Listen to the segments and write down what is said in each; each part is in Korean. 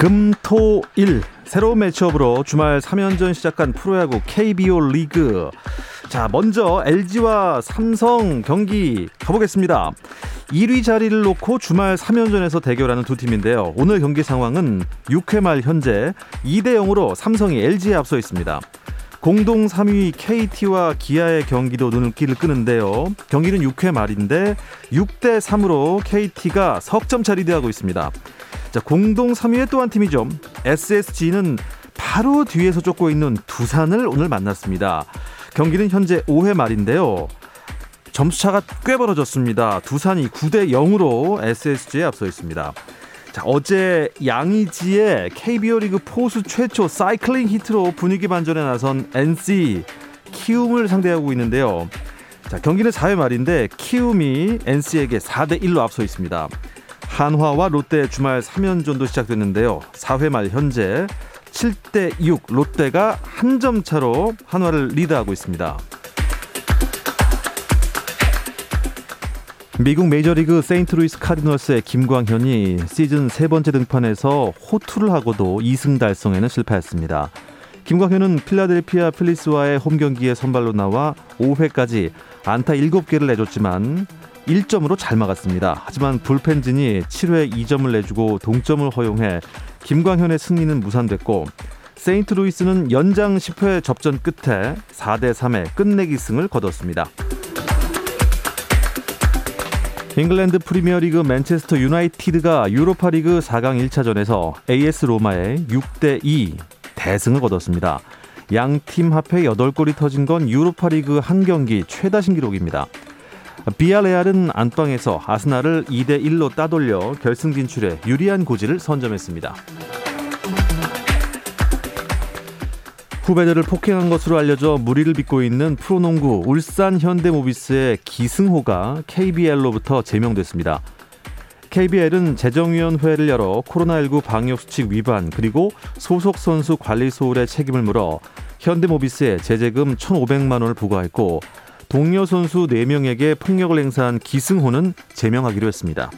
금토일 새로운 매치업으로 주말 3연전 시작한 프로야구 KBO 리그. 자, 먼저 LG와 삼성 경기 가보겠습니다. 1위 자리를 놓고 주말 3연전에서 대결하는 두 팀인데요. 오늘 경기 상황은 6회 말 현재 2대 0으로 삼성이 LG에 앞서 있습니다. 공동 3위 KT와 기아의 경기도 눈길을 끄는데요. 경기는 6회 말인데 6대 3으로 KT가 석점 차 리드하고 있습니다. 자, 공동 3위의 또 한 팀이죠. SSG는 바로 뒤에서 쫓고 있는 두산을 오늘 만났습니다. 경기는 현재 5회 말인데요. 점수차가 꽤 벌어졌습니다. 두산이 9대 0으로 SSG에 앞서 있습니다. 자, 어제 양의지의 KBO 리그 포수 최초 사이클링 히트로 분위기 반전에 나선 NC 키움을 상대하고 있는데요. 자, 경기는 4회 말인데 키움이 NC에게 4대 1로 앞서 있습니다. 한화와 롯데 주말 3연전도 시작됐는데요. 4회 말 현재 7대 6 롯데가 한 점 차로 한화를 리드하고 있습니다. 미국 메이저리그 세인트루이스 카디널스의 김광현이 시즌 세 번째 등판에서 호투를 하고도 2승 달성에는 실패했습니다. 김광현은 필라델피아 필리스와의 홈 경기에 선발로 나와 5회까지 안타 7개를 내줬지만 1점으로 잘 막았습니다. 하지만 불펜진이 7회 2점을 내주고 동점을 허용해 김광현의 승리는 무산됐고 세인트루이스는 연장 10회 접전 끝에 4대 3의 끝내기 승을 거뒀습니다. 잉글랜드 프리미어리그 맨체스터 유나이티드가 유로파리그 4강 1차전에서 AS 로마에 6대 2 대승을 거뒀습니다. 양 팀 합해 8골이 터진 건 유로파리그 한 경기 최다 신기록입니다. 비아레알은 안방에서 아스날을 2대 1로 따돌려 결승 진출에 유리한 고지를 선점했습니다. 후배들을 폭행한 것으로 알려져 무리를 빚고 있는 프로농구 울산 현대모비스의 기승호가 KBL로부터 제명됐습니다. KBL은 재정위원회를 열어 코로나19 방역수칙 위반 그리고 소속 선수 관리 소홀의 책임을 물어 현대모비스에 제재금 1,500만 원을 부과했고 동료 선수 4명에게 폭력을 행사한 기승호는 제명하기로 했습니다.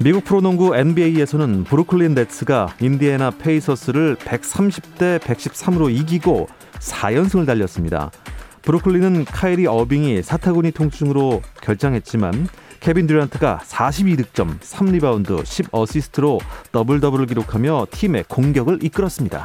미국 프로농구 NBA에서는 브루클린 네츠가 인디애나 페이서스를 130대 113으로 이기고 4연승을 달렸습니다. 브루클린은 카이리 어빙이 사타구니 통증으로 결장했지만 케빈 듀란트가 42득점, 3리바운드, 10어시스트로 더블 더블을 기록하며 팀의 공격을 이끌었습니다.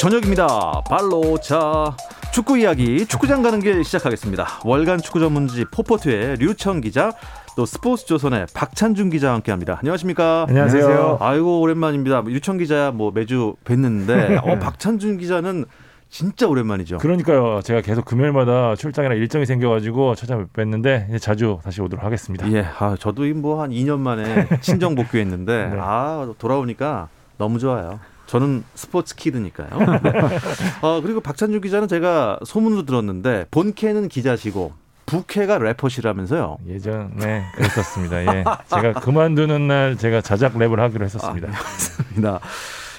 저녁입니다. 발로 자 축구 이야기 축구장 가는 길 시작하겠습니다. 월간 축구 전문지 포포트의 류청 기자 또 스포츠 조선의 박찬준 기자와 함께합니다. 안녕하십니까? 안녕하세요. 아이고 오랜만입니다. 류청 기자 뭐 매주 뵀는데 어, 박찬준 기자는 진짜 오랜만이죠. 그러니까요. 제가 계속 금요일마다 출장이나 일정이 생겨가지고 찾아뵙는데 이제 자주 다시 오도록 하겠습니다. 예, 아, 저도 뭐 한 2년 만에 친정 복귀했는데 네. 아 돌아오니까 너무 좋아요. 저는 스포츠 키드니까요. 네. 어, 그리고 박찬준 기자는 제가 소문으로 들었는데 본캐는 기자시고 부캐가 래퍼시라면서요? 예전에 네, 그랬었습니다. 예. 제가 그만두는 날 제가 자작 랩을 하기로 했었습니다. 아, 맞습니다.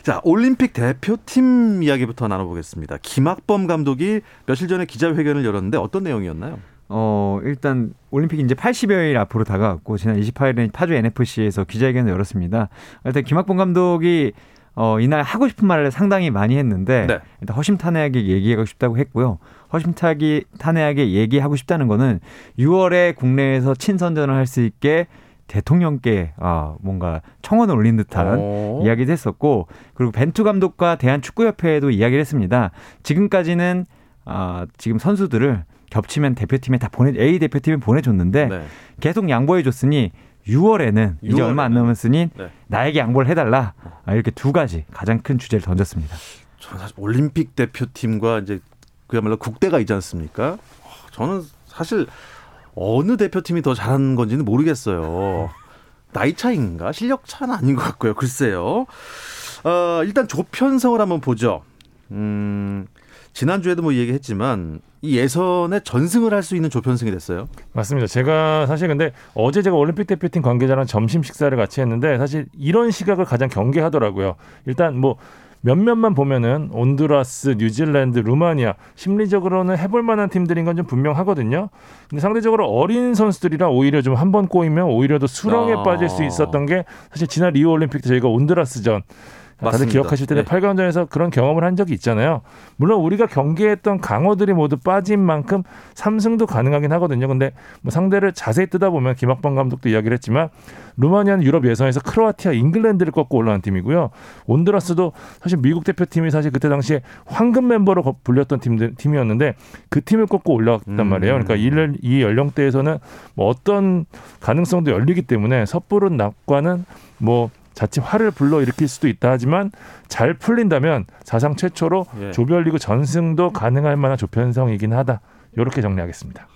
자, 올림픽 대표팀 이야기부터 나눠보겠습니다. 김학범 감독이 며칠 전에 기자회견을 열었는데 어떤 내용이었나요? 어, 일단 올림픽이 이제 80여일 앞으로 다가왔고 지난 28일에 파주 NFC에서 기자회견을 열었습니다. 일단 김학범 감독이 어, 이날 하고 싶은 말을 상당히 많이 했는데 네. 일단 허심탄회하게 얘기하고 싶다고 했고요. 허심탄회하게 얘기하고 싶다는 거는 6월에 국내에서 친선전을 할 수 있게 대통령께 어, 뭔가 청원을 올린 듯한 오. 어. 이야기도 했었고 그리고 벤투 감독과 대한축구협회에도 이야기를 했습니다. 지금까지는 아, 지금 선수들을 겹치면 대표팀에 다 보내 A 대표팀에 보내줬는데 네. 계속 양보해줬으니 6월에는 6월 이제 얼마 안 남았으니 네. 나에게 양보를 해달라 아, 이렇게 두 가지 가장 큰 주제를 던졌습니다. 저는 사실 올림픽 대표팀과 이제 그야말로 국대가 있지 않습니까? 저는 사실 어느 대표팀이 더 잘하는 건지는 모르겠어요. 나이 차인가 실력 차는 아닌 것 같고요. 글쎄요. 어, 일단 조편성을 한번 보죠. 음, 지난주에도 뭐 얘기했지만 이 예선에 전승을 할 수 있는 조편승이 됐어요. 맞습니다. 제가 사실 근데 어제 제가 올림픽 대표팀 관계자랑 점심 식사를 같이 했는데 사실 이런 시각을 가장 경계하더라고요. 일단 뭐 몇몇만 보면은 온두라스, 뉴질랜드, 루마니아 심리적으로는 해볼 만한 팀들인 건 좀 분명하거든요. 근데 상대적으로 어린 선수들이라 오히려 좀 한 번 꼬이면 오히려 더 수렁에 아. 빠질 수 있었던 게 사실 지난 리우 올림픽 때 저희가 온두라스전 다들 기억하실 텐데 네. 8강전에서 그런 경험을 한 적이 있잖아요. 물론 우리가 경기했던 강호들이 모두 빠진 만큼 3승도 가능하긴 하거든요. 근데 뭐 상대를 자세히 뜯다 보면 김학범 감독도 이야기를 했지만 루마니아는 유럽 예선에서 크로아티아, 잉글랜드를 꺾고 올라온 팀이고요. 온드라스도 사실 미국 대표팀이 사실 그때 당시에 황금 멤버로 불렸던 팀들, 팀이었는데 그 팀을 꺾고 올라왔단 음. 말이에요. 그러니까 이, 이 연령대에서는 뭐 어떤 가능성도 열리기 때문에 섣부른 낙과는 뭐 자칫 화를 불러일으킬 수도 있다 하지만 잘 풀린다면 사상 최초로 예. 조별리그 전승도 가능할 만한 조편성이긴 하다. 이렇게 정리하겠습니다.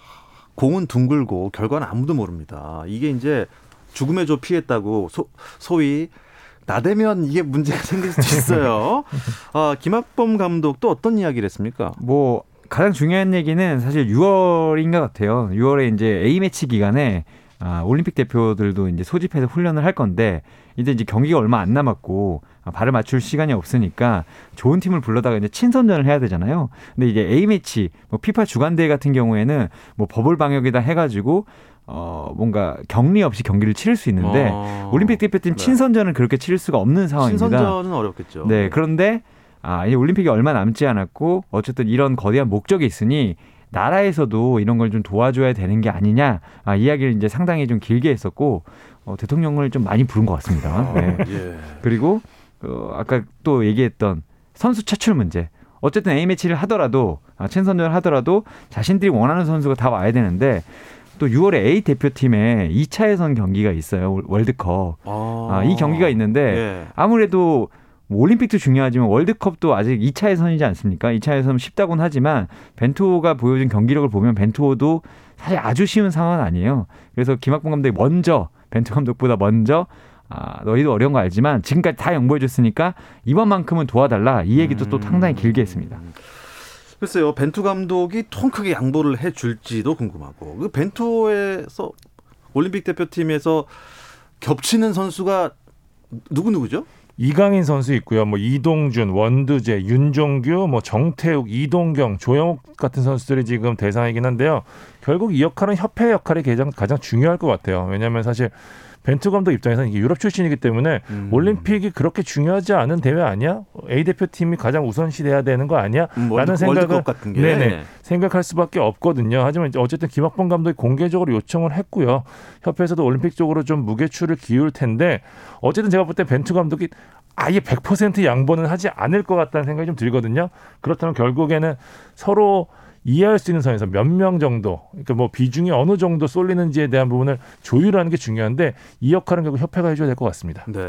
공은 둥글고 결과는 아무도 모릅니다. 이게 이제 죽음의 조 피했다고 소, 소위 나대면 이게 문제가 생길 수도 있어요. 아, 김학범 감독 또 어떤 이야기를 했습니까? 뭐 가장 중요한 얘기는 사실 6월인 것 같아요. 6월에 이제 A 매치 기간에 아, 올림픽 대표들도 이제 소집해서 훈련을 할 건데 이제 이제 경기가 얼마 안 남았고 발을 맞출 시간이 없으니까 좋은 팀을 불러다가 이제 친선전을 해야 되잖아요. 근데 이제 A 매치, 뭐 피파 주간 대회 같은 경우에는 뭐 버블 방역이다 해가지고 어 뭔가 격리 없이 경기를 치를 수 있는데 어... 올림픽 대표팀 네. 친선전을 그렇게 치를 수가 없는 상황입니다. 친선전은 어렵겠죠. 네, 그런데 아, 이 올림픽이 얼마 남지 않았고 어쨌든 이런 거대한 목적이 있으니 나라에서도 이런 걸 좀 도와줘야 되는 게 아니냐 아, 이야기를 이제 상당히 좀 길게 했었고 어, 대통령을 좀 많이 부른 것 같습니다. 아, 네. 예. 그리고 어, 아까 또 얘기했던 선수 차출 문제. 어쨌든 A 매치를 하더라도 아, 첸선전을 하더라도 자신들이 원하는 선수가 다 와야 되는데 또 6월에 A 대표팀에 2차 예선 경기가 있어요. 월드컵. 아, 아 이 경기가 있는데 예. 아무래도 뭐 올림픽도 중요하지만 월드컵도 아직 2차 예선이지 않습니까? 2차 예선 쉽다곤 하지만 벤투호가 보여준 경기력을 보면 벤투호도 사실 아주 쉬운 상황은 아니에요. 그래서 김학봉 감독이 먼저 벤투 감독보다 먼저 아, 너희도 어려운 거 알지만 지금까지 다 양보해 줬으니까 이번만큼은 도와달라. 이 얘기도 음. 또 상당히 길게 했습니다. 글쎄요. 벤투 감독이 통 크게 양보를 해 줄지도 궁금하고. 그 벤투에서 올림픽 대표팀에서 겹치는 선수가 누구 누구죠? 이강인 선수 있고요. 뭐 이동준, 원두재, 윤종규, 뭐 정태욱, 이동경, 조영욱 같은 선수들이 지금 대상이긴 한데요. 결국 이 역할은 협회 역할이 가장 가장 중요할 것 같아요. 왜냐하면 사실 벤투 감독 입장에서는 이게 유럽 출신이기 때문에 음. 올림픽이 그렇게 중요하지 않은 대회 아니야? A 대표팀이 가장 우선시 돼야 되는 거 아니야? 음, 라는 생각을 네네 생각할 수밖에 없거든요. 하지만 어쨌든 김학범 감독이 공개적으로 요청을 했고요. 협회에서도 올림픽 쪽으로 좀 무게추를 기울 텐데 어쨌든 제가 볼 때 벤투 감독이 아예 100% 양보는 하지 않을 것 같다는 생각이 좀 들거든요. 그렇다면 결국에는 서로 이해할 수 있는 선에서 몇 명 정도, 그러니까 뭐 비중이 어느 정도 쏠리는지에 대한 부분을 조율하는 게 중요한데 이 역할은 결국 협회가 해줘야 될 것 같습니다. 네.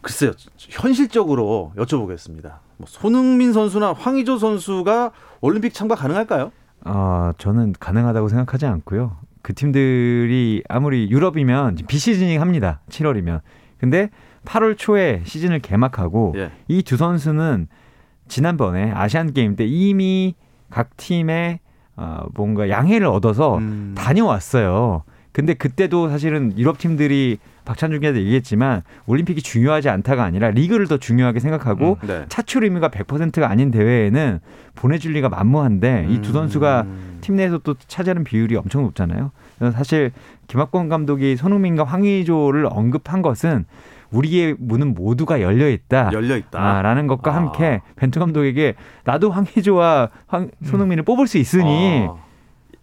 글쎄요, 현실적으로 여쭤보겠습니다. 뭐 손흥민 선수나 황의조 선수가 올림픽 참가 가능할까요? 아, 저는 가능하다고 생각하지 않고요. 그 팀들이 아무리 유럽이면 비시즌닝 합니다. 7월이면. 근데 8월 초에 시즌을 개막하고 예. 이두 선수는 지난번에 아시안 게임 때 이미 각 팀의 어, 뭔가 양해를 얻어서 음. 다녀왔어요. 근데 그때도 사실은 유럽 팀들이 박찬준 기자도 얘기했지만 올림픽이 중요하지 않다가 아니라 리그를 더 중요하게 생각하고 음, 네. 차출 의미가 100%가 아닌 대회에는 보내줄 리가 만무한데 이 두 선수가 음. 팀 내에서 또 차지하는 비율이 엄청 높잖아요. 사실 김학범 감독이 손흥민과 황의조를 언급한 것은 우리의 문은 모두가 열려 있다. 열려 있다. 라는 것과 아. 함께 벤투 감독에게 나도 황의조와 황, 손흥민을 뽑을 수 있으니 어.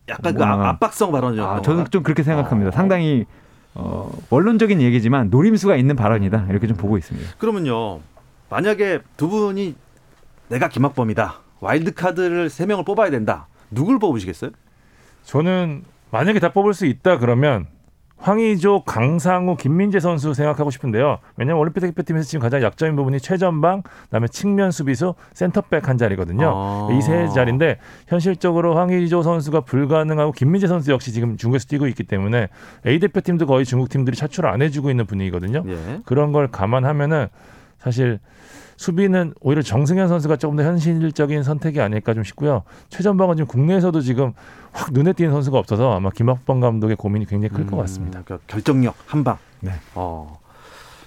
약간 그 뭐, 아- 압박성 발언이었던 아, 저는 좀 그렇게 생각합니다. 어. 상당히 어, 원론적인 얘기지만 노림수가 있는 발언이다 이렇게 좀 보고 있습니다. 그러면요. 만약에 두 분이 내가 김학범이다. 와일드 카드를 세 명을 뽑아야 된다. 누굴 뽑으시겠어요? 저는 만약에 다 뽑을 수 있다 그러면 황의조, 강상우, 김민재 선수 생각하고 싶은데요. 왜냐하면 올림픽 대표팀에서 지금 가장 약점인 부분이 최전방, 그다음에 측면 수비수, 센터백 한 자리거든요. 아. 이세 자리인데 현실적으로 황의조 선수가 불가능하고 김민재 선수 역시 지금 중국에서 뛰고 있기 때문에 A 대표팀도 거의 중국 팀들이 차출을 안 해주고 있는 분위기거든요. 예. 그런 걸 감안하면은 사실 수비는 오히려 정승현 선수가 조금 더 현실적인 선택이 아닐까 좀 싶고요. 최전방은 지금 국내에서도 지금 확 눈에 띄는 선수가 없어서 아마 김학범 감독의 고민이 굉장히 클것 같습니다. 음, 그러니까 결정력 한 방. 네. 어.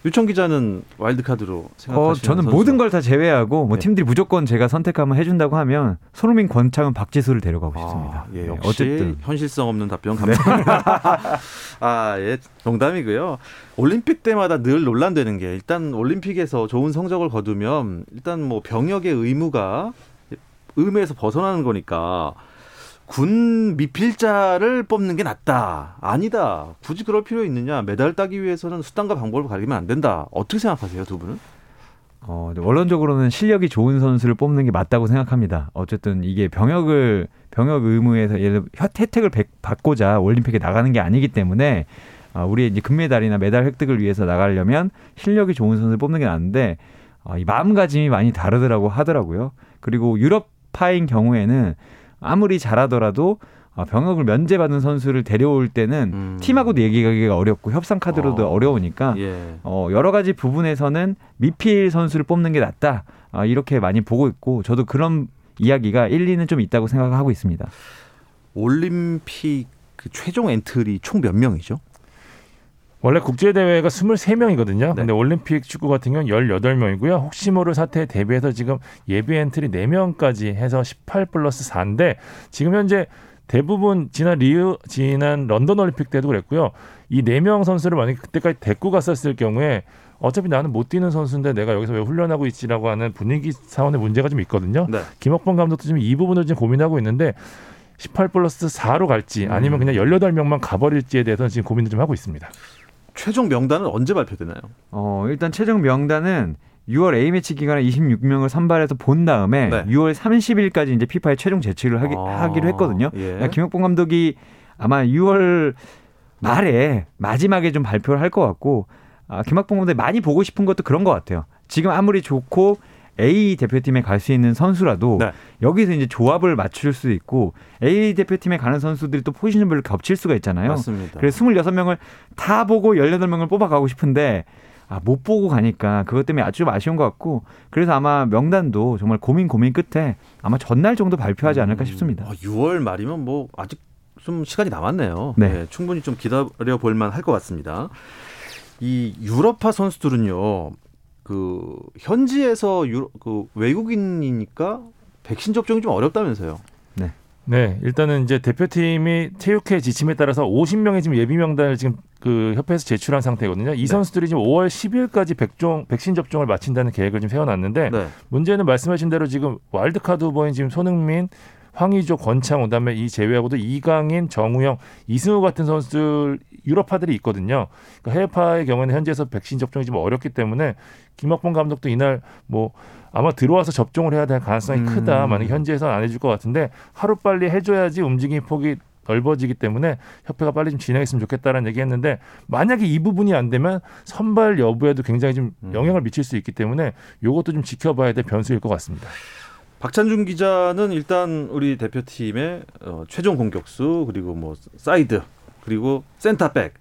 유청 기자는 와일드 카드로 생각하시는 어, 저는 선수? 모든 걸 다 제외하고 뭐 네. 팀들이 무조건 제가 선택하면 해준다고 하면 손흥민, 권창훈, 박지수를 데려가고 싶습니다. 아, 예, 네, 역시 어쨌든 현실성 없는 답변 감사합니다. 아, 예, 농담이고요. 올림픽 때마다 늘 논란되는 게 일단 올림픽에서 좋은 성적을 거두면 일단 뭐 병역의 의무가 의무에서 벗어나는 거니까 군 미필자를 뽑는 게 낫다. 아니다. 굳이 그럴 필요 있느냐? 메달 따기 위해서는 수단과 방법을 가리면 안 된다. 어떻게 생각하세요, 두 분은? 어, 원론적으로는 실력이 좋은 선수를 뽑는 게 맞다고 생각합니다. 어쨌든 이게 병역을 병역 의무에서 예를 혜택을 백- 받고자 올림픽에 나가는 게 아니기 때문에 아, 우리의 이제 금메달이나 메달 획득을 위해서 나가려면 실력이 좋은 선수를 뽑는 게 낫는데 아, 이 마음가짐이 많이 다르더라고 하더라고요. 그리고 유럽파인 경우에는 아무리 잘하더라도 아, 병역을 면제받은 선수를 데려올 때는 음. 팀하고도 얘기하기가 어렵고 협상 카드로도 어. 어려우니까 예. 어, 여러 가지 부분에서는 미필 선수를 뽑는 게 낫다. 아, 이렇게 많이 보고 있고 저도 그런 이야기가 일리는 좀 있다고 생각하고 있습니다. 올림픽 그 최종 엔트리 총 몇 명이죠? 원래 국제 대회가 23명이거든요. 네. 근데 올림픽 축구 같은 경우는 18명이고요. 혹시 모를 사태에 대비해서 지금 예비 엔트리 4명까지 해서 18 플러스 4인데 지금 현재 대부분 지난 리우 지난 런던 올림픽 때도 그랬고요. 이 4명 선수를 만약에 그때까지 데리고 갔었을 경우에 어차피 나는 못 뛰는 선수인데 내가 여기서 왜 훈련하고 있지라고 하는 분위기 차원의 문제가 좀 있거든요. 네. 김학범 감독도 지금 이 부분을 지금 고민하고 있는데 18 플러스 4로 갈지 아니면 음. 그냥 18명만 가버릴지에 대해서는 지금 고민을 좀 하고 있습니다. 최종 명단은 언제 발표되나요? 어, 일단 최종 명단은 6월 A매치 기간에 26명을 선발해서 본 다음에 네. 6월 30일까지 이제 피파에 최종 제출을 하기, 아, 하기로 했거든요. 예. 그러니까 김학봉 감독이 아마 6월 말에 마지막에 좀 발표를 할 것 같고 아, 김학봉 감독이 많이 보고 싶은 것도 그런 것 같아요. 지금 아무리 좋고 A 대표팀에 갈 수 있는 선수라도 네. 여기서 이제 조합을 맞출 수 있고 A 대표팀에 가는 선수들이 또 포지션별로 겹칠 수가 있잖아요. 맞습니다. 그래서 26명을 다 보고 18명을 뽑아가고 싶은데 아, 못 보고 가니까 그것 때문에 아주 좀 아쉬운 것 같고 그래서 아마 명단도 정말 고민 고민 끝에 아마 전날 정도 발표하지 않을까 싶습니다. 어, 6월 말이면 뭐 아직 좀 시간이 남았네요. 네. 네, 충분히 좀 기다려 볼 만할 것 같습니다. 이 유럽파 선수들은요. 그 현지에서 유로, 그 외국인이니까 백신 접종이 좀 어렵다면서요. 네, 일단은 이제 대표팀이 체육회 지침에 따라서 50명의 지금 예비 명단을 지금 그 협회에서 제출한 상태거든요. 이 네. 선수들이 지금 5월 10일까지 백종 백신 접종을 마친다는 계획을 지금 세워놨는데 네. 문제는 말씀하신 대로 지금 와일드카드 후보인 지금 손흥민, 황의조, 권창훈, 그다음에 이 제외하고도 이강인, 정우영, 이승우 같은 선수들 유럽파들이 있거든요. 그러니까 해외파의 경우에는 현지에서 백신 접종이 좀 어렵기 때문에 김학봉 감독도 이날 뭐 아마 들어와서 접종을 해야 될 가능성이 음. 크다. 만약 현지에서 안 해줄 것 같은데 하루 빨리 해줘야지 움직임 폭이 넓어지기 때문에 협회가 빨리 좀 진행했으면 좋겠다라는 얘기했는데 만약에 이 부분이 안 되면 선발 여부에도 굉장히 좀 음. 영향을 미칠 수 있기 때문에 이것도 좀 지켜봐야 될 변수일 것 같습니다. 박찬준 기자는 일단 우리 대표팀의 어, 최종 공격수 그리고 뭐 사이드 그리고 센터백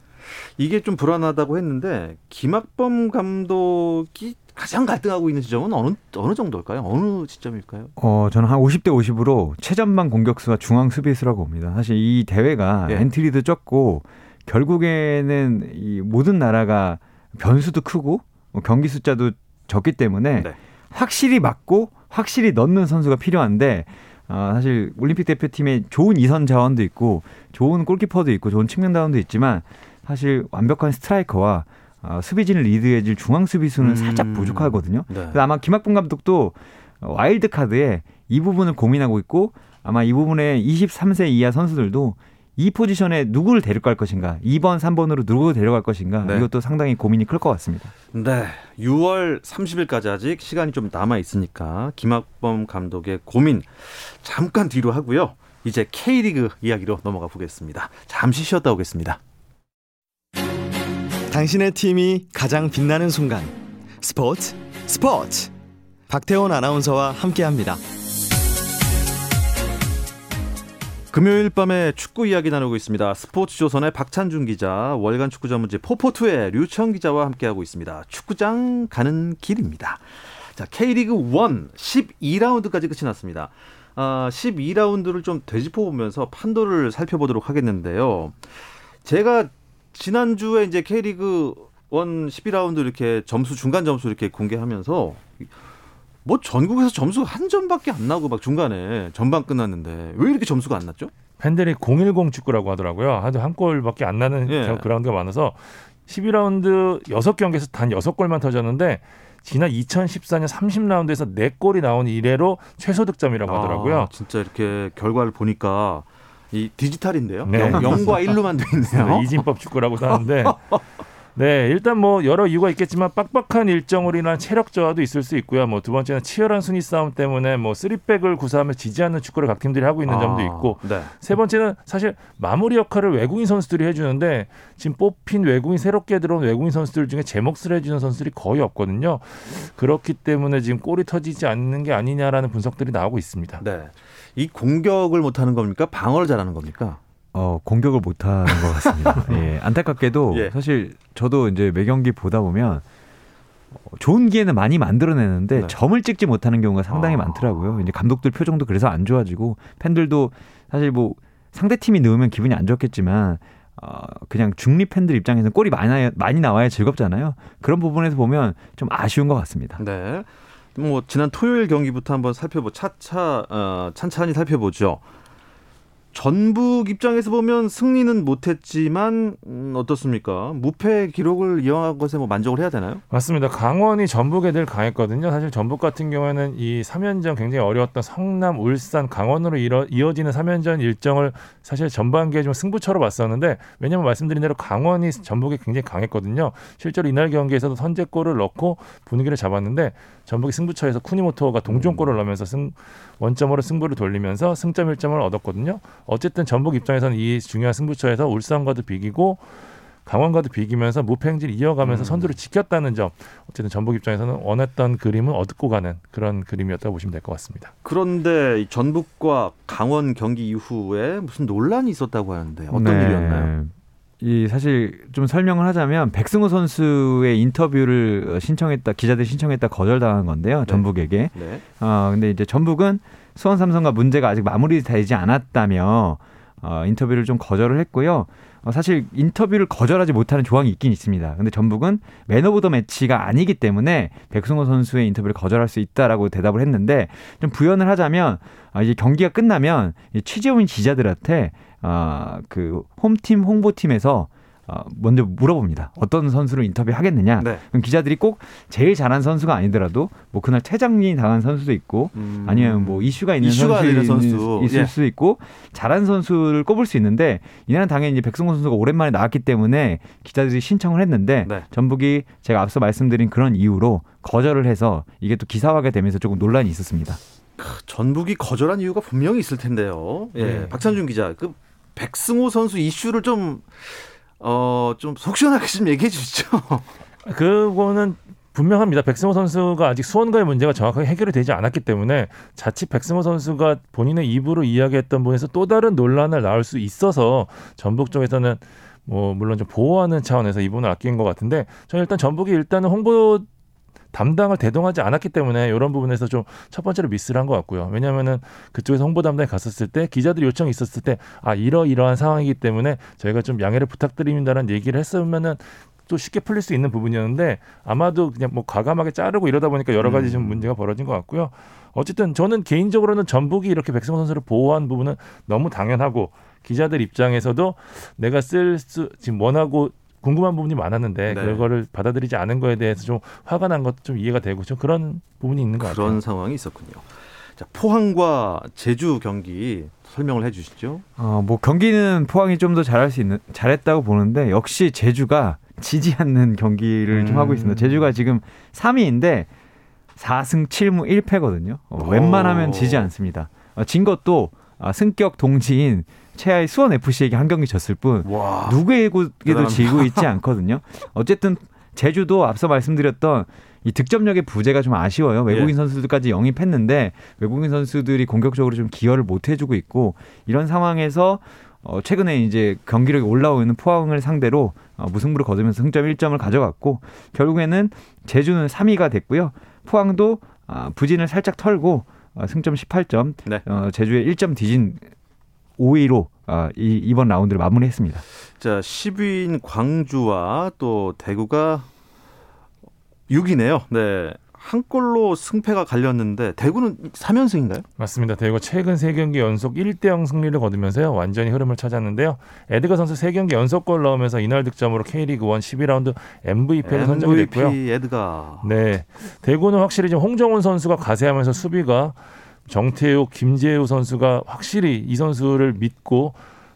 이게 좀 불안하다고 했는데 김학범 감독이 가장 갈등하고 있는 지점은 어느 어느 정도일까요? 어느 지점일까요? 어, 저는 한 50대 50으로 최전방 공격수와 중앙 수비수라고 봅니다. 사실 이 대회가 예. 엔트리도 적고 결국에는 이 모든 나라가 변수도 크고 뭐 경기 숫자도 적기 때문에 네. 확실히 막고 확실히 넣는 선수가 필요한데 아, 사실 올림픽 대표팀에 좋은 이선 자원도 있고 좋은 골키퍼도 있고 좋은 측면 자원도 있지만 사실 완벽한 스트라이커와 아, 수비진을 리드해줄 중앙 수비수는 음. 살짝 부족하거든요. 네. 그래서 아마 김학범 감독도 와일드 카드에 이 부분을 고민하고 있고 아마 이 부분에 23세 이하 선수들도 이 포지션에 누구를 데려갈 것인가, 2번, 3번으로 누구를 데려갈 것인가 네. 이것도 상당히 고민이 클 것 같습니다. 네, 6월 30일까지 아직 시간이 좀 남아 있으니까 김학범 감독의 고민 잠깐 뒤로 하고요. 이제 K리그 이야기로 넘어가 보겠습니다. 잠시 쉬었다 오겠습니다. 당신의 팀이 가장 빛나는 순간 스포츠 스포츠 박태원 아나운서와 함께합니다. 금요일 밤에 축구 이야기 나누고 있습니다. 스포츠 조선의 박찬준 기자, 월간 축구 전문지 포포투의 류청 기자와 함께하고 있습니다. 축구장 가는 길입니다. 자, K리그 1 12라운드까지 끝이 났습니다. 아, 12라운드를 좀 되짚어 보면서 판도를 살펴보도록 하겠는데요. 제가 지난주에 이제 K리그 1 12라운드 이렇게 점수 중간 점수 이렇게 공개하면서 뭐 전국에서 점수가 한 점밖에 안 나고 막 중간에 전반 끝났는데 왜 이렇게 점수가 안 났죠? 팬들이 010 축구라고 하더라고요. 아주 한 골밖에 안 나는 예. 그라운드가 많아서 12라운드 6경기에서 단 6골만 터졌는데 지난 2014년 30라운드에서 4골이 나온 이래로 최소 득점이라고 하더라고요. 아, 진짜 이렇게 결과를 보니까 이 디지털인데요. 네. 0, 과 1로만 돼 있네요. 이진법 축구라고도 하는데 네 일단 뭐 여러 이유가 있겠지만 빡빡한 일정으로 인한 체력 저하도 있을 수 있고요. 뭐 두 번째는 치열한 순위 싸움 때문에 뭐 쓰리백을 구사하며 지지 않는 축구를 각 팀들이 하고 있는 점도 아, 있고 네. 세 번째는 사실 마무리 역할을 외국인 선수들이 해주는데 지금 뽑힌 외국인 새롭게 들어온 외국인 선수들 중에 제 몫을 해주는 선수들이 거의 없거든요. 그렇기 때문에 지금 골이 터지지 않는 게 아니냐라는 분석들이 나오고 있습니다. 네. 이 공격을 못 하는 겁니까? 방어를 잘하는 겁니까? 어, 공격을 못 하는 것 같습니다. 예, 안타깝게도 예. 사실 저도 이제 매 경기 보다 보면 어, 좋은 기회는 많이 만들어내는데 네. 점을 찍지 못하는 경우가 상당히 아. 많더라고요. 이제 감독들 표정도 그래서 안 좋아지고 팬들도 사실 뭐 상대 팀이 넣으면 기분이 안 좋겠지만 어, 그냥 중립 팬들 입장에서는 골이 많이, 많이 나와야 즐겁잖아요. 그런 부분에서 보면 좀 아쉬운 것 같습니다. 네. 뭐 지난 토요일 경기부터 한번 살펴보 차차 어, 찬찬히 살펴보죠. 전북 입장에서 보면 승리는 못했지만 음, 어떻습니까? 무패 기록을 이어간 것에 뭐 만족을 해야 되나요? 맞습니다. 강원이 전북에 늘 강했거든요. 사실 전북 같은 경우에는 이 3연전 굉장히 어려웠던 성남, 울산, 강원으로 이어, 이어지는 3연전 일정을 사실 전반기에 좀 승부처로 봤었는데 왜냐하면 말씀드린 대로 강원이 전북에 굉장히 강했거든요. 실제로 이날 경기에서도 선제골을 넣고 분위기를 잡았는데 전북이 승부처에서 쿠니모토가 동점골을 넣으면서 승 원점으로 승부를 돌리면서 승점 1점을 얻었거든요. 어쨌든 전북 입장에서는 이 중요한 승부처에서 울산과도 비기고 강원과도 비기면서 무패 행진을 이어가면서 음. 선두를 지켰다는 점 어쨌든 전북 입장에서는 원했던 그림은 얻고 가는 그런 그림이었다고 보시면 될 것 같습니다. 그런데 이 전북과 강원 경기 이후에 무슨 논란이 있었다고 하는데 어떤 네. 일이었나요? 이 사실 좀 설명을 하자면 백승호 선수의 인터뷰를 신청했다 기자들 신청했다 거절당한 건데요 전북에게 네. 어 근데 이제 전북은 수원 삼성과 문제가 아직 마무리되지 않았다며 어 인터뷰를 좀 거절을 했고요. 어, 사실 인터뷰를 거절하지 못하는 조항이 있긴 있습니다. 근데 전북은 Man of the Match가 아니기 때문에 백승호 선수의 인터뷰를 거절할 수 있다라고 대답을 했는데 좀 부연을 하자면 아, 이제 경기가 끝나면 이 취재원 기자들한테 아, 그 홈팀 홍보팀에서 어, 먼저 물어봅니다. 어떤 선수를 인터뷰하겠느냐? 네. 그럼 기자들이 꼭 제일 잘한 선수가 아니더라도 뭐 그날 퇴장이 당한 선수도 있고 음. 아니면 뭐 이슈가 있는 이슈가 선수 선수. 있을 예. 수 있고 잘한 선수를 꼽을 수 있는데 이날은 당연히 이제 백승호 선수가 오랜만에 나왔기 때문에 기자들이 신청을 했는데 네. 전북이 제가 앞서 말씀드린 그런 이유로 거절을 해서 이게 또 기사화가 되면서 조금 논란이 있었습니다. 전북이 거절한 이유가 분명히 있을 텐데요. 예. 네. 박찬준 기자, 그 백승호 선수 이슈를 좀 어, 좀 속 시원하게 좀 얘기해 주시죠. 그거는 분명합니다. 백승호 선수가 아직 수원과의 문제가 정확하게 해결이 되지 않았기 때문에 자칫 백승호 선수가 본인의 입으로 이야기했던 부분에서 또 다른 논란을 낳을 수 있어서 전북 쪽에서는 뭐 물론 좀 보호하는 차원에서 이 부분을 아낀 것 같은데 저는 일단 전북이 일단은 홍보 담당을 대동하지 않았기 때문에 이런 부분에서 좀 첫 번째로 미스를 한 것 같고요. 왜냐하면은 그쪽에서 홍보 담당이 갔었을 때 기자들이 요청이 있었을 때 아 이러이러한 상황이기 때문에 저희가 좀 양해를 부탁드립니다라는 얘기를 했으면은 또 쉽게 풀릴 수 있는 부분이었는데 아마도 그냥 뭐 과감하게 자르고 이러다 보니까 여러 가지 좀 문제가 벌어진 것 같고요. 어쨌든 저는 개인적으로는 전북이 이렇게 백승호 선수를 보호한 부분은 너무 당연하고 기자들 입장에서도 내가 쓸 수 지금 원하고 궁금한 부분이 많았는데 네. 그거를 받아들이지 않은 거에 대해서 좀 화가 난 것도 좀 이해가 되고 좀 그런 부분이 있는 것 그런 같아요. 상황이 있었군요. 자, 포항과 제주 경기 설명을 해 주시죠. 어, 뭐 경기는 포항이 좀 더 잘할 수 있는 잘했다고 보는데 역시 제주가 지지 않는 경기를 좀 음. 하고 있습니다. 제주가 지금 3위인데 4승 7무 1패거든요. 어, 오. 웬만하면 지지 않습니다. 어, 진 것도 아, 승격 동지인 최하의 수원 FC에게 한 경기 졌을 뿐 와, 누구에게도 대단합니다. 지고 있지 않거든요. 어쨌든 제주도 앞서 말씀드렸던 이 득점력의 부재가 좀 아쉬워요. 외국인 예. 선수들까지 영입했는데 외국인 선수들이 공격적으로 좀 기여를 못 해주고 있고 이런 상황에서 어, 최근에 이제 경기력이 올라오는 포항을 상대로 어, 무승부를 거두면서 승점 1점을 가져갔고 결국에는 제주는 3위가 됐고요. 포항도 아, 부진을 살짝 털고 어, 승점 18점, 네. 어, 제주의 1점 뒤진 5위로 아, 이, 이번 라운드를 마무리했습니다. 자 10위인 광주와 또 대구가 6위네요. 네. 한 골로 승패가 갈렸는데 대구는 3연승인가요? 맞습니다. 대구가 최근 세경기 연속 1대 0 승리를 거두면서요. 완전히 흐름을 찾았는데요. 에드가 선수 세경기 연속골 넣으면서 이날 득점으로 K리그 1 12라운드 MVP에 선정이 됐고요. MVP 에드가. 네. 대구는 확실히 지금 홍정훈 선수가 가세하면서 수비가 정태욱, 김재우 선수가 확실히 이 선수를 믿고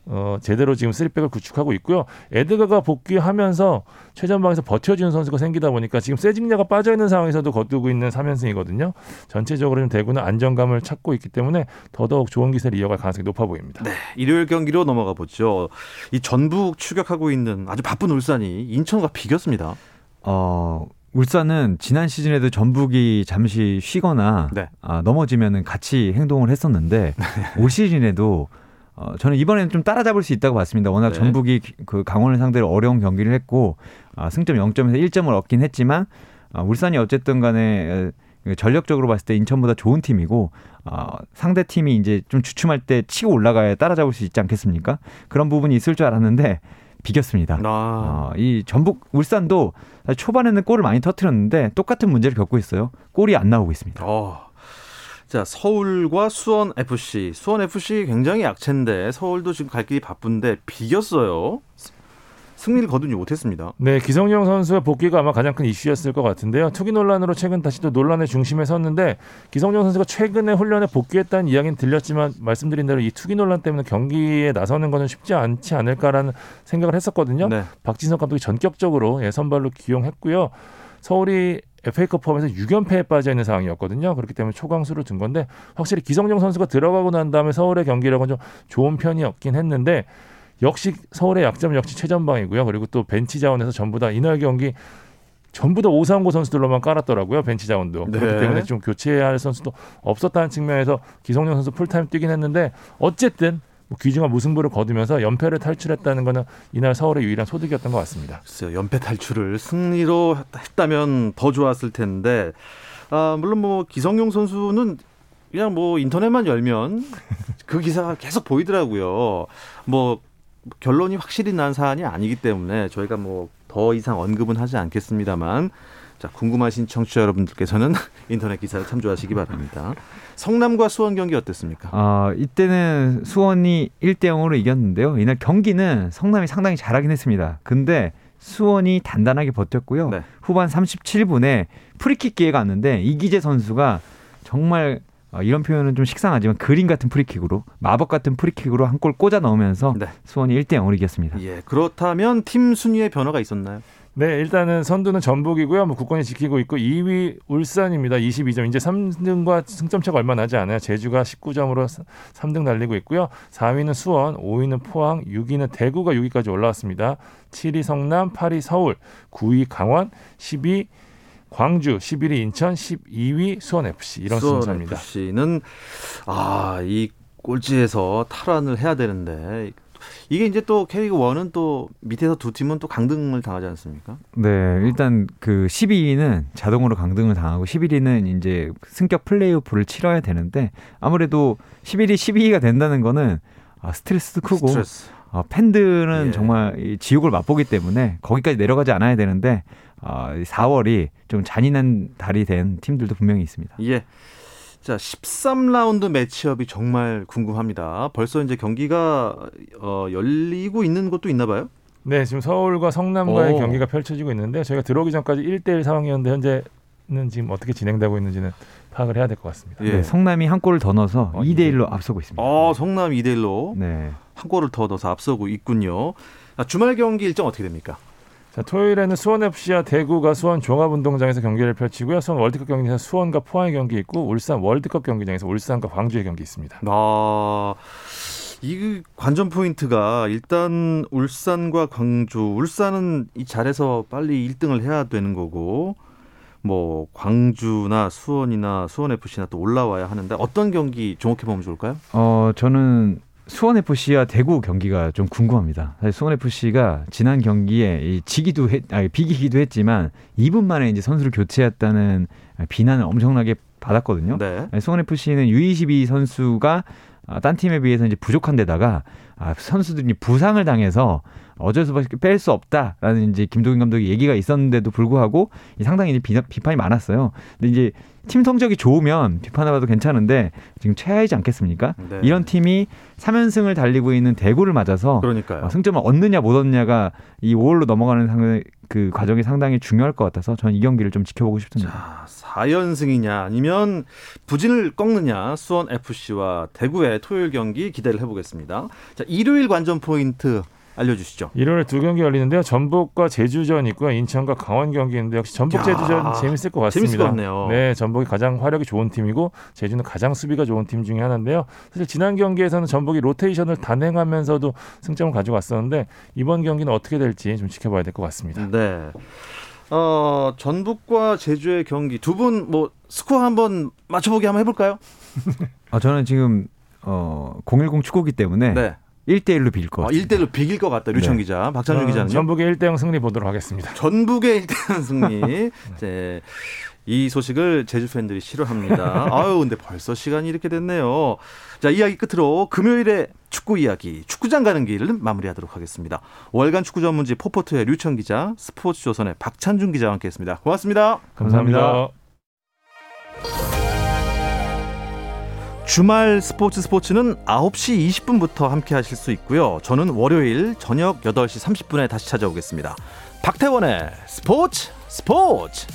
어, 제대로 지금 쓰리백을 구축하고 있고요. 에드가가 복귀하면서 최전방에서 버텨주는 선수가 생기다 보니까 지금 세징야가 빠져있는 상황에서도 거두고 있는 3연승이거든요. 전체적으로 좀 대구는 안정감을 찾고 있기 때문에 더더욱 좋은 기세를 이어갈 가능성이 높아 보입니다. 네, 일요일 경기로 넘어가 보죠. 이 전북 추격하고 있는 아주 바쁜 울산이 인천과 비겼습니다. 어, 울산은 지난 시즌에도 전북이 잠시 쉬거나 네. 아, 넘어지면은 같이 행동을 했었는데 올 시즌에도 어, 저는 이번에는 좀 따라잡을 수 있다고 봤습니다. 워낙 네. 전북이 기- 그 강원을 상대로 어려운 경기를 했고 아, 승점 0점에서 1점을 얻긴 했지만 아, 울산이 어쨌든 간에 에, 전력적으로 봤을 때 인천보다 좋은 팀이고 아, 상대 팀이 이제 좀 주춤할 때 치고 올라가야 따라잡을 수 있지 않겠습니까? 그런 부분이 있을 줄 알았는데 비겼습니다. 아, 어, 이 전북 울산도 초반에는 골을 많이 터트렸는데 똑같은 문제를 겪고 있어요. 골이 안 나오고 있습니다. 어. 자, 서울과 수원 FC. 수원 FC 굉장히 약체인데 서울도 지금 갈 길이 바쁜데 비겼어요. 승리를 거두지 못했습니다. 네, 기성용 선수의 복귀가 아마 가장 큰 이슈였을 것 같은데요. 투기 논란으로 최근 다시 또 논란의 중심에 섰는데 기성용 선수가 최근에 훈련에 복귀했다는 이야기는 들렸지만 말씀드린 대로 이 투기 논란 때문에 경기에 나서는 것은 쉽지 않지 않을까라는 생각을 했었거든요. 네. 박진석 감독이 전격적으로 예, 선발로 기용했고요. 서울이 FA컵 포함해서 6연패에 빠져 있는 상황이었거든요. 그렇기 때문에 초강수를 둔 건데 확실히 기성용 선수가 들어가고 난 다음에 서울의 경기력은 좀 좋은 편이었긴 했는데 역시 서울의 약점 역시 최전방이고요. 그리고 또 벤치 자원에서 전부 다 이날 경기 전부 다 오상고 선수들로만 깔았더라고요. 벤치 자원도. 네. 그렇기 때문에 좀 교체해야 할 선수도 없었다는 측면에서 기성용 선수 풀타임 뛰긴 했는데 어쨌든 뭐 귀중한 무승부를 거두면서 연패를 탈출했다는 거는 이날 서울의 유일한 소득이었던 것 같습니다. 글쎄요, 연패 탈출을 승리로 했다면 더 좋았을 텐데, 아, 물론 뭐 기성용 선수는 그냥 뭐 인터넷만 열면 그 기사가 계속 보이더라고요. 뭐 결론이 확실히 난 사안이 아니기 때문에 저희가 뭐 더 이상 언급은 하지 않겠습니다만, 자 궁금하신 청취자 여러분들께서는 인터넷 기사를 참조하시기 바랍니다. 성남과 수원 경기 어땠습니까? 어, 이때는 수원이 1대 0으로 이겼는데요. 이날 경기는 성남이 상당히 잘하긴 했습니다. 근데 수원이 단단하게 버텼고요. 네. 후반 37분에 프리킥 기회가 왔는데 이기재 선수가 정말 어, 이런 표현은 좀 식상하지만 그림 같은 프리킥으로 마법 같은 프리킥으로 한 골 꽂아 넣으면서 네. 수원이 1대 0으로 이겼습니다. 예, 그렇다면 팀 순위의 변화가 있었나요? 네, 일단은 선두는 전북이고요. 뭐 국권이 지키고 있고 2위 울산입니다. 22점. 이제 3등과 승점 차가 얼마 나지 않아요. 제주가 19점으로 3등 달리고 있고요. 4위는 수원, 5위는 포항, 6위는 대구가 6위까지 올라왔습니다. 7위 성남, 8위 서울, 9위 강원, 10위 광주, 11위 인천, 12위 수원 FC 이런 수원 순서입니다. FC는 아, 이 꼴찌에서 탈환을 해야 되는데 이게 이제 또 K리그 1은 또 밑에서 두 팀은 또 강등을 당하지 않습니까? 네, 일단 그 12위는 자동으로 강등을 당하고 11위는 이제 승격 플레이오프를 치러야 되는데 아무래도 11위, 12위가 된다는 거는 아, 스트레스도 크고 스트레스. 어, 팬들은 예. 정말 이 지옥을 맛보기 때문에 거기까지 내려가지 않아야 되는데 어, 4월이 좀 잔인한 달이 된 팀들도 분명히 있습니다. 예. 자, 13라운드 매치업이 정말 궁금합니다. 벌써 이제 경기가 어, 열리고 있는 곳도 있나 봐요? 네, 지금 서울과 성남과의 오. 경기가 펼쳐지고 있는데 저희가 들어오기 전까지 1대1 상황이었는데 현재는 지금 어떻게 진행되고 있는지는 파악을 해야 될 것 같습니다. 예. 네, 성남이 한 골을 더 넣어서 어, 2대 1로 앞서고 있습니다. 어, 성남 2대 1로 네. 한 골을 더 넣어서 앞서고 있군요. 아, 주말 경기 일정 어떻게 됩니까? 자, 토요일에는 수원 FC와 대구가 수원 종합운동장에서 경기를 펼치고요. 수원 월드컵 경기장에서 수원과 포항의 경기 있고 울산 월드컵 경기장에서 울산과 광주의 경기 있습니다. 아, 이 관전 포인트가 일단 울산과 광주. 울산은 이 잘해서 빨리 1등을 해야 되는 거고 뭐 광주나 수원이나 수원 FC나 또 올라와야 하는데 어떤 경기 주목해 보면 좋을까요? 어, 저는 수원 FC와 대구 경기가 좀 궁금합니다. 사실 수원 FC가 지난 경기에 이 지기도 했, 아니 비기기도 했지만 2분 만에 이제 선수를 교체했다는 비난을 엄청나게 받았거든요. 네. 수원 FC는 U22 선수가 아, 딴 팀에 비해서 이제 부족한 데다가 아, 선수들이 부상을 당해서 어쩔 수밖에 뺄 수 없다라는 이제 김도균 감독의 얘기가 있었는데도 불구하고 이 상당히 이제 비, 비판이 많았어요. 근데 이제 팀 성적이 좋으면 비판해봐도 괜찮은데 지금 최하이지 않겠습니까? 네. 이런 팀이 3연승을 달리고 있는 대구를 맞아서 그러니까요. 어, 승점을 얻느냐 못 얻느냐가 이 5월로 넘어가는 상, 그 과정이 상당히 중요할 것 같아서 저는 이 경기를 좀 지켜보고 싶습니다. 자, 4연승이냐 아니면 부진을 꺾느냐 수원 FC와 대구의 토요일 경기 기대를 해보겠습니다. 자, 일요일 관전 포인트 알려주시죠. 일요일에 두 경기 열리는데요. 전북과 제주전 있고요. 인천과 강원 경기 있는데 역시 전북 야, 제주전 재밌을 것 같습니다. 재밌을 것 같네요. 네, 전북이 가장 화력이 좋은 팀이고 제주는 가장 수비가 좋은 팀 중에 하나인데요. 사실 지난 경기에서는 전북이 로테이션을 단행하면서도 승점을 가져갔었는데 이번 경기는 어떻게 될지 좀 지켜봐야 될 것 같습니다. 네. 어, 전북과 제주의 경기 두 분 뭐 스코어 한번 맞춰보기 한번 해볼까요? 아, 저는 지금 어, 010 축구기 때문에 네. 1대1로 빌것 어, 같아요. 1대1로 비길 것 같다. 류청 네. 기자, 박찬준 저는 기자는요. 전북의 1대0 승리 보도록 하겠습니다. 전북의 1대1 승리. 이제 이 소식을 제주 팬들이 싫어합니다. 아유, 근데 벌써 시간이 이렇게 됐네요. 자, 이야기 끝으로 금요일에 축구 이야기, 축구장 가는 길을 마무리하도록 하겠습니다. 월간 축구 전문지 포포트의 류청 기자, 스포츠 조선의 박찬준 기자와 함께했습니다. 고맙습니다. 감사합니다. 주말 스포츠 스포츠는 9시 20분부터 함께 하실 수 있고요. 저는 월요일 저녁 8시 30분에 다시 찾아오겠습니다. 박태원의 스포츠 스포츠!